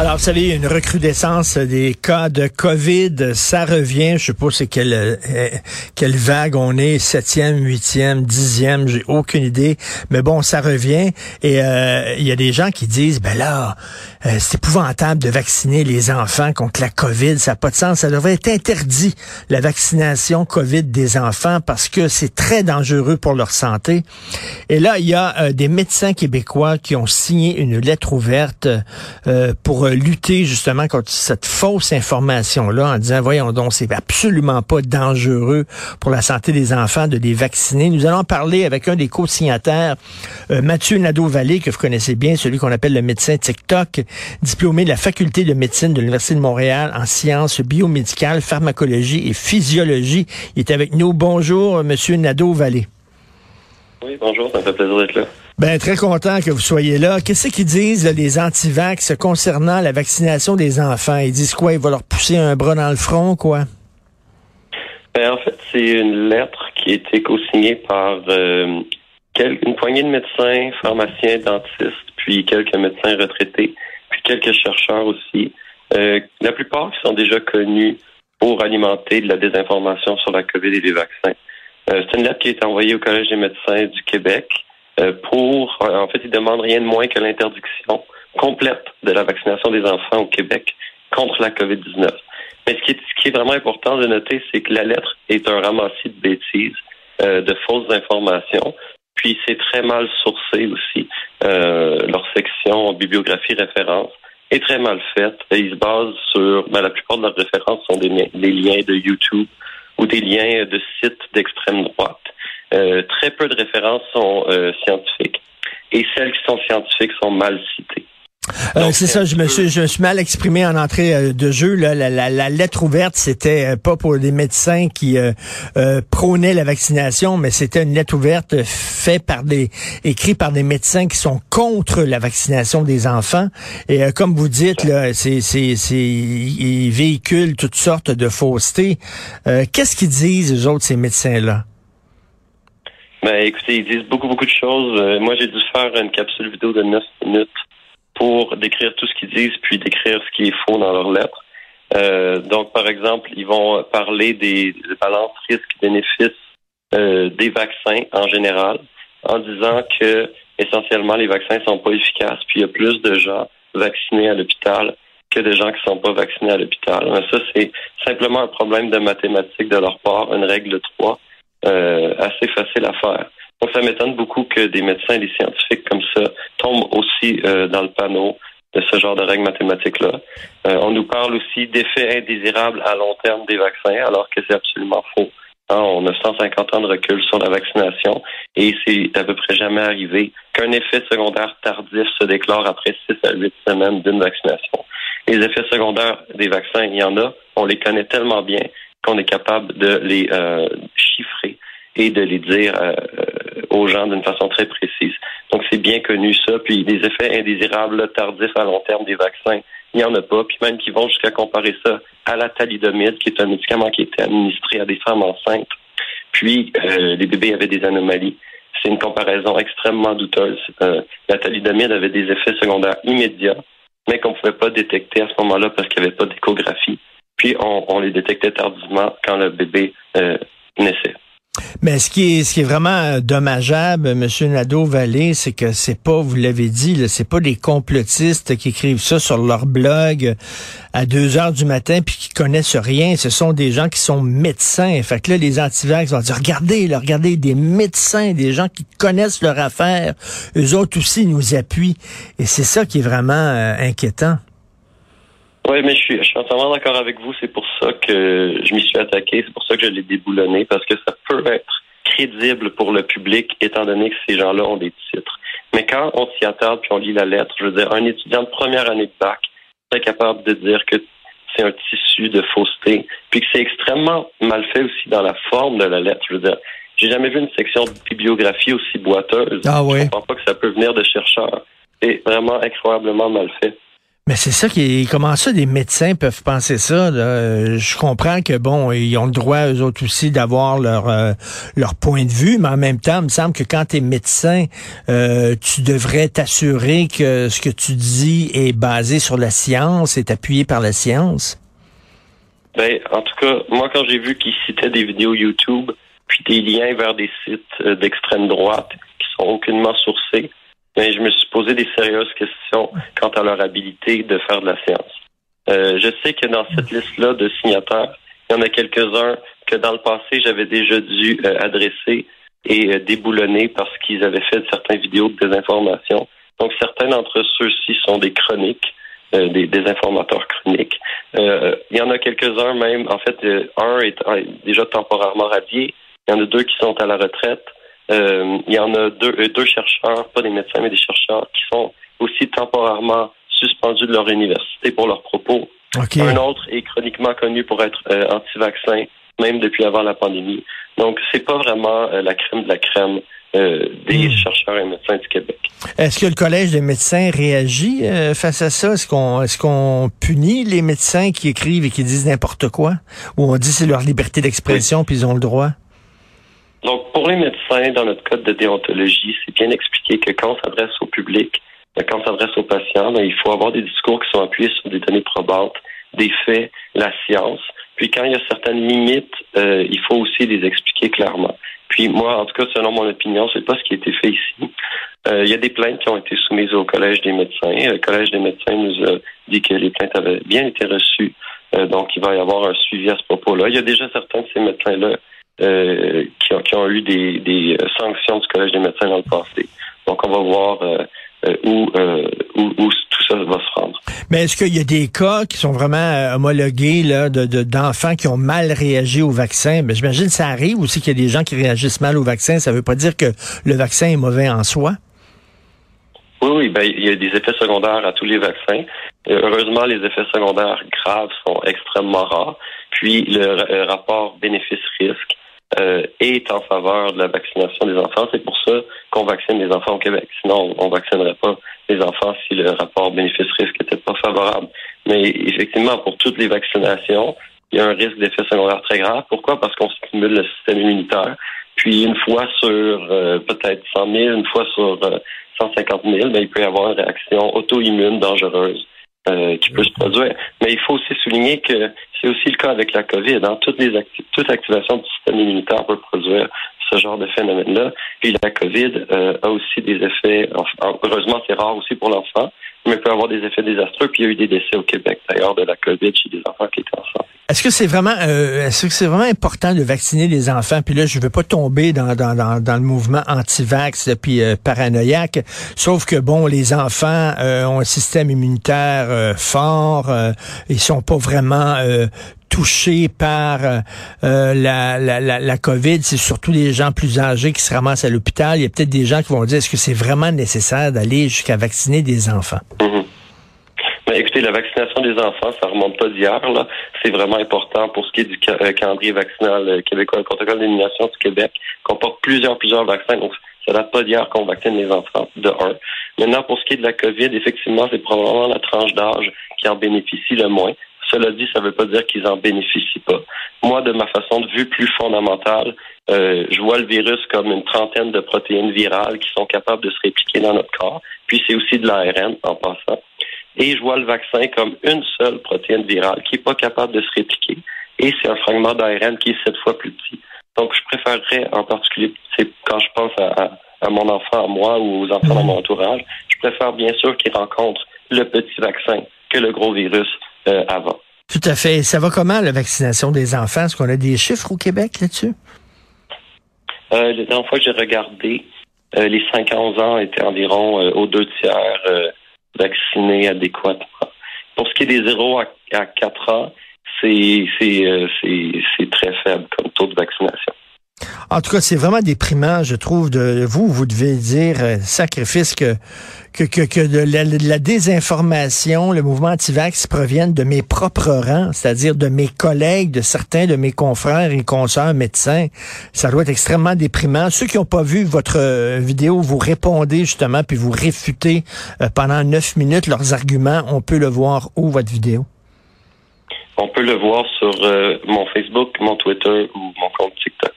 Alors, vous savez, une recrudescence des cas de COVID, ça revient. Je sais pas c'est quelle, euh, quelle vague on est, septième, huitième, dixième, j'ai aucune idée. Mais bon, ça revient. Et euh, il y a des gens qui disent, ben là, euh, c'est épouvantable de vacciner les enfants contre la COVID. Ça n'a pas de sens. Ça devrait être interdit, la vaccination COVID des enfants, parce que c'est très dangereux pour leur santé. Et là, il y a des médecins québécois qui ont signé une lettre ouverte pour lutter justement contre cette fausse information-là en disant, voyons donc, c'est absolument pas dangereux pour la santé des enfants de les vacciner. Nous allons parler avec un des co-signataires, euh, Mathieu Nadeau-Vallée, que vous connaissez bien, celui qu'on appelle le médecin TikTok, diplômé de la faculté de médecine de l'Université de Montréal en sciences biomédicales, pharmacologie et physiologie. Il est avec nous. Bonjour, Monsieur Nadeau-Vallée. Oui, bonjour, ça me fait plaisir d'être là. Ben, très content que vous soyez là. Qu'est-ce qu'ils disent, les antivax, concernant la vaccination des enfants? Ils disent quoi? Ils vont leur pousser un bras dans le front, quoi? Ben, en fait, c'est une lettre qui a été co-signée par euh, une poignée de médecins, pharmaciens, dentistes, puis quelques médecins retraités, puis quelques chercheurs aussi. Euh, la plupart qui sont déjà connus pour alimenter de la désinformation sur la COVID et les vaccins. Euh, c'est une lettre qui a été envoyée au Collège des médecins du Québec pour, euh, en fait, ils demandent rien de moins que l'interdiction complète de la vaccination des enfants au Québec contre la COVID-19. Mais ce qui, est, ce qui est vraiment important de noter, c'est que la lettre est un ramassis de bêtises, euh, de fausses informations, puis c'est très mal sourcé aussi. leur section bibliographie référence est très mal faite. Et ils se basent sur, ben, la plupart de leurs références sont des liens de YouTube ou des liens de sites d'extrême droite. Euh, très peu de références sont euh, scientifiques et celles qui sont scientifiques sont mal citées. Euh, c'est ça, je me, suis, je suis mal exprimé en entrée de jeu. Là. La, lettre ouverte, c'était pas pour des médecins qui prônaient la vaccination, mais c'était une lettre ouverte faite par des, écrite par des médecins qui sont contre la vaccination des enfants. Et comme vous dites, là, c'est, c'est, c'est, ils véhiculent toutes sortes de faussetés. Qu'est-ce qu'ils disent, les autres, ces médecins-là? Ben, écoutez, ils disent beaucoup, beaucoup de choses. Euh, moi, j'ai dû faire une capsule vidéo de 9 minutes pour décrire tout ce qu'ils disent, puis décrire ce qui est faux dans leurs lettres. Euh, donc, par exemple, ils vont parler des, balances risques-bénéfices euh, des vaccins en général, en disant que essentiellement les vaccins sont pas efficaces, puis il y a plus de gens vaccinés à l'hôpital que de gens qui sont pas vaccinés à l'hôpital. Ça, c'est simplement un problème de mathématiques de leur part, une règle 3 euh, assez facile à faire. Donc, ça m'étonne beaucoup que des médecins et des scientifiques comme ça tombent aussi euh, dans le panneau de ce genre de règles mathématiques-là. Euh, on nous parle aussi d'effets indésirables à long terme des vaccins, alors que c'est absolument faux. Hein, on a 150 ans de recul sur la vaccination et c'est à peu près jamais arrivé qu'un effet secondaire tardif se déclare après 6 à 8 semaines d'une vaccination. Les effets secondaires des vaccins, il y en a. On les connaît tellement bien qu'on est capable de les euh, chiffrer et de les dire euh, aux gens d'une façon très précise. Donc, c'est bien connu ça. Puis, des effets indésirables tardifs à long terme des vaccins, il n'y en a pas. Puis, même qui vont jusqu'à comparer ça à la thalidomide, qui est un médicament qui était administré à des femmes enceintes. Puis, euh, les bébés avaient des anomalies. C'est une comparaison extrêmement douteuse. la thalidomide avait des effets secondaires immédiats, mais qu'on ne pouvait pas détecter à ce moment-là parce qu'il n'y avait pas d'échographie puis on, les détectait tardivement quand le bébé euh, naissait. Mais ce qui est vraiment euh, dommageable, Monsieur Nadeau Vallée, c'est que c'est pas, vous l'avez dit, c'est pas des complotistes qui écrivent ça sur leur blog à deux heures du matin puis qui connaissent rien. Ce sont des gens qui sont médecins. Fait que là, les antivax vont dire regardez, là, regardez, des médecins, des gens qui connaissent leur affaire. Eux autres aussi nous appuient. Et c'est ça qui est vraiment euh, inquiétant. Oui, mais je suis, je suis entièrement d'accord avec vous. C'est pour ça que je m'y suis attaqué. C'est pour ça que je l'ai déboulonné, parce que ça peut être crédible pour le public, étant donné que ces gens-là ont des titres. Mais quand on s'y attarde puis on lit la lettre, je veux dire, un étudiant de première année de bac est capable de dire que c'est un tissu de fausseté, puis que c'est extrêmement mal fait aussi dans la forme de la lettre. Je veux dire, j'ai jamais vu une section de bibliographie aussi boiteuse. Ah oui. Je comprends pas que ça peut venir de chercheurs. C'est vraiment incroyablement mal fait. Mais c'est ça qui est, comment ça des médecins peuvent penser ça Je comprends que bon, ils ont le droit eux autres aussi d'avoir leur euh, leur point de vue, mais en même temps, il me semble que quand tu es médecin, euh, tu devrais t'assurer que ce que tu dis est basé sur la science, est appuyé par la science. Ben, en tout cas, moi quand j'ai vu qu'ils citaient des vidéos YouTube, puis des liens vers des sites euh, d'extrême droite qui sont aucunement sourcés, mais je me suis posé des sérieuses questions quant à leur habilité de faire de la science. Euh, je sais que dans cette liste-là de signataires, il y en a quelques-uns que dans le passé, j'avais déjà dû euh, adresser et euh, déboulonner parce qu'ils avaient fait certaines vidéos de désinformation. Donc, certains d'entre ceux-ci sont des chroniques, des, des, informateurs chroniques. il y en a quelques-uns même, en fait, un est déjà temporairement radié, il y en a deux qui sont à la retraite. Euh, il y en a deux, euh, deux chercheurs, pas des médecins, mais des chercheurs, qui sont aussi temporairement suspendus de leur université pour leurs propos. Un autre est chroniquement connu pour être euh, anti-vaccin, même depuis avant la pandémie. Donc, c'est pas vraiment la crème de la crème des hmm. chercheurs et médecins du Québec. Est-ce que le Collège des médecins réagit face à ça? Est-ce qu'on est-ce qu'on punit les médecins qui écrivent et qui disent n'importe quoi? Ou on dit c'est leur liberté d'expression puis ils ont le droit? Donc, pour les médecins, dans notre code de déontologie, c'est bien expliqué que quand on s'adresse au public, ben, quand on s'adresse aux patients, ben, il faut avoir des discours qui sont appuyés sur des données probantes, des faits, la science. Puis quand il y a certaines limites, euh, il faut aussi les expliquer clairement. Puis moi, en tout cas, selon mon opinion, c'est pas ce qui a été fait ici. Euh, il y a des plaintes qui ont été soumises au Collège des médecins. Le Collège des médecins nous a dit que les plaintes avaient bien été reçues. Euh, donc, il va y avoir un suivi à ce propos-là. Il y a déjà certains de ces médecins-là euh, qui, ont, qui, ont, eu des, des, euh, sanctions du Collège des médecins dans le passé. Donc, on va voir euh, où, où, où, tout ça va se rendre. Mais est-ce qu'il y a des cas qui sont vraiment homologués là, de, d'enfants qui ont mal réagi au vaccin? Ben, j'imagine que ça arrive aussi qu'il y a des gens qui réagissent mal au vaccin. Ça ne veut pas dire que le vaccin est mauvais en soi? Oui, oui, ben, il y a des effets secondaires à tous les vaccins. Heureusement, les effets secondaires graves sont extrêmement rares. Puis le rapport bénéfice-risque euh, est en faveur de la vaccination des enfants. C'est pour ça qu'on vaccine les enfants au Québec. Sinon, on ne vaccinerait pas les enfants si le rapport bénéfice-risque n'était pas favorable. Mais effectivement, pour toutes les vaccinations, il y a un risque d'effet secondaire très grave. Pourquoi? Parce qu'on stimule le système immunitaire. Puis une fois sur euh, peut-être 100 000, une fois sur 150 euh, 000, ben, il peut y avoir une réaction auto-immune dangereuse euh, qui peut se produire. Mais il faut aussi souligner que c'est aussi le cas avec la COVID. Hein. Toutes les toute activation du système immunitaire peut produire ce genre de phénomène-là. Puis la COVID euh, a aussi des effets, heureusement c'est rare aussi pour l'enfant, mais peut avoir des effets désastreux. Puis il y a eu des décès au Québec d'ailleurs de la COVID chez des enfants qui étaient ensemble. Est-ce que c'est vraiment, euh, est-ce important de vacciner les enfants? Puis là, je veux pas tomber dans le mouvement anti-vax puis euh, paranoïaque. Sauf que bon, les enfants euh, ont un système immunitaire euh, fort, ils sont pas vraiment touchés par la, la, COVID, c'est surtout les gens plus âgés qui se ramassent à l'hôpital. Il y a peut-être des gens qui vont dire, est-ce que c'est vraiment nécessaire d'aller jusqu'à vacciner des enfants? Mm-hmm. La vaccination des enfants, ça remonte pas d'hier. C'est vraiment important pour ce qui est du euh, calendrier vaccinal euh, québécois. Le protocole d'élimination du Québec comporte plusieurs, plusieurs vaccins. Donc, ça date pas d'hier qu'on vaccine les enfants, de un. Maintenant, pour ce qui est de la COVID, effectivement, c'est probablement la tranche d'âge qui en bénéficie le moins. Cela dit, ça ne veut pas dire qu'ils en bénéficient pas. Moi, de ma façon de vue plus fondamentale, euh, je vois le virus comme une trentaine de protéines virales qui sont capables de se répliquer dans notre corps. Puis c'est aussi de l'ARN en passant. Et je vois le vaccin comme une seule protéine virale qui n'est pas capable de se répliquer. Et c'est un fragment d'ARN qui est sept fois plus petit. Donc, je préférerais en particulier, c'est quand je pense à, mon enfant, à moi ou aux enfants dans mon entourage, je préfère bien sûr qu'ils rencontrent le petit vaccin que le gros virus euh, avant. Tout à fait. Ça va comment, la vaccination des enfants? Est-ce qu'on a des chiffres au Québec là-dessus? Euh, la dernière fois que j'ai regardé, euh, les 5 à 11 ans étaient environ aux deux tiers vaccinés adéquatement. Pour ce qui est des 0 à, 4 ans, euh, c'est très faible comme taux de vaccination. En tout cas, c'est vraiment déprimant, je trouve, de vous. Vous devez dire, euh, sacrifice, que, que, que, que de, la, désinformation, le mouvement anti-vax proviennent de mes propres rangs, c'est-à-dire de mes collègues, de certains de mes confrères et consoeurs médecins. Ça doit être extrêmement déprimant. Ceux qui n'ont pas vu votre euh, vidéo, vous répondez justement, puis vous réfutez euh, pendant neuf minutes leurs arguments. On peut le voir où, votre vidéo? On peut le voir sur mon Facebook, mon Twitter ou mon compte TikTok.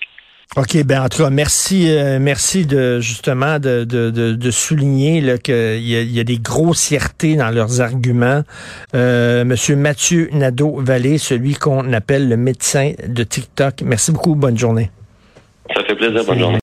OK, ben en tout cas, merci, euh, merci de justement de, de, de, souligner qu'il y, a, y a des grossièretés dans leurs arguments. Euh, Monsieur Mathieu Nadeau-Vallée, celui qu'on appelle le médecin de TikTok. Merci beaucoup, bonne journée. Ça fait plaisir, bonne journée.